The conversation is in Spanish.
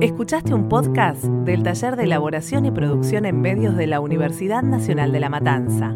Escuchaste un podcast del Taller de Elaboración y Producción en Medios de la Universidad Nacional de La Matanza.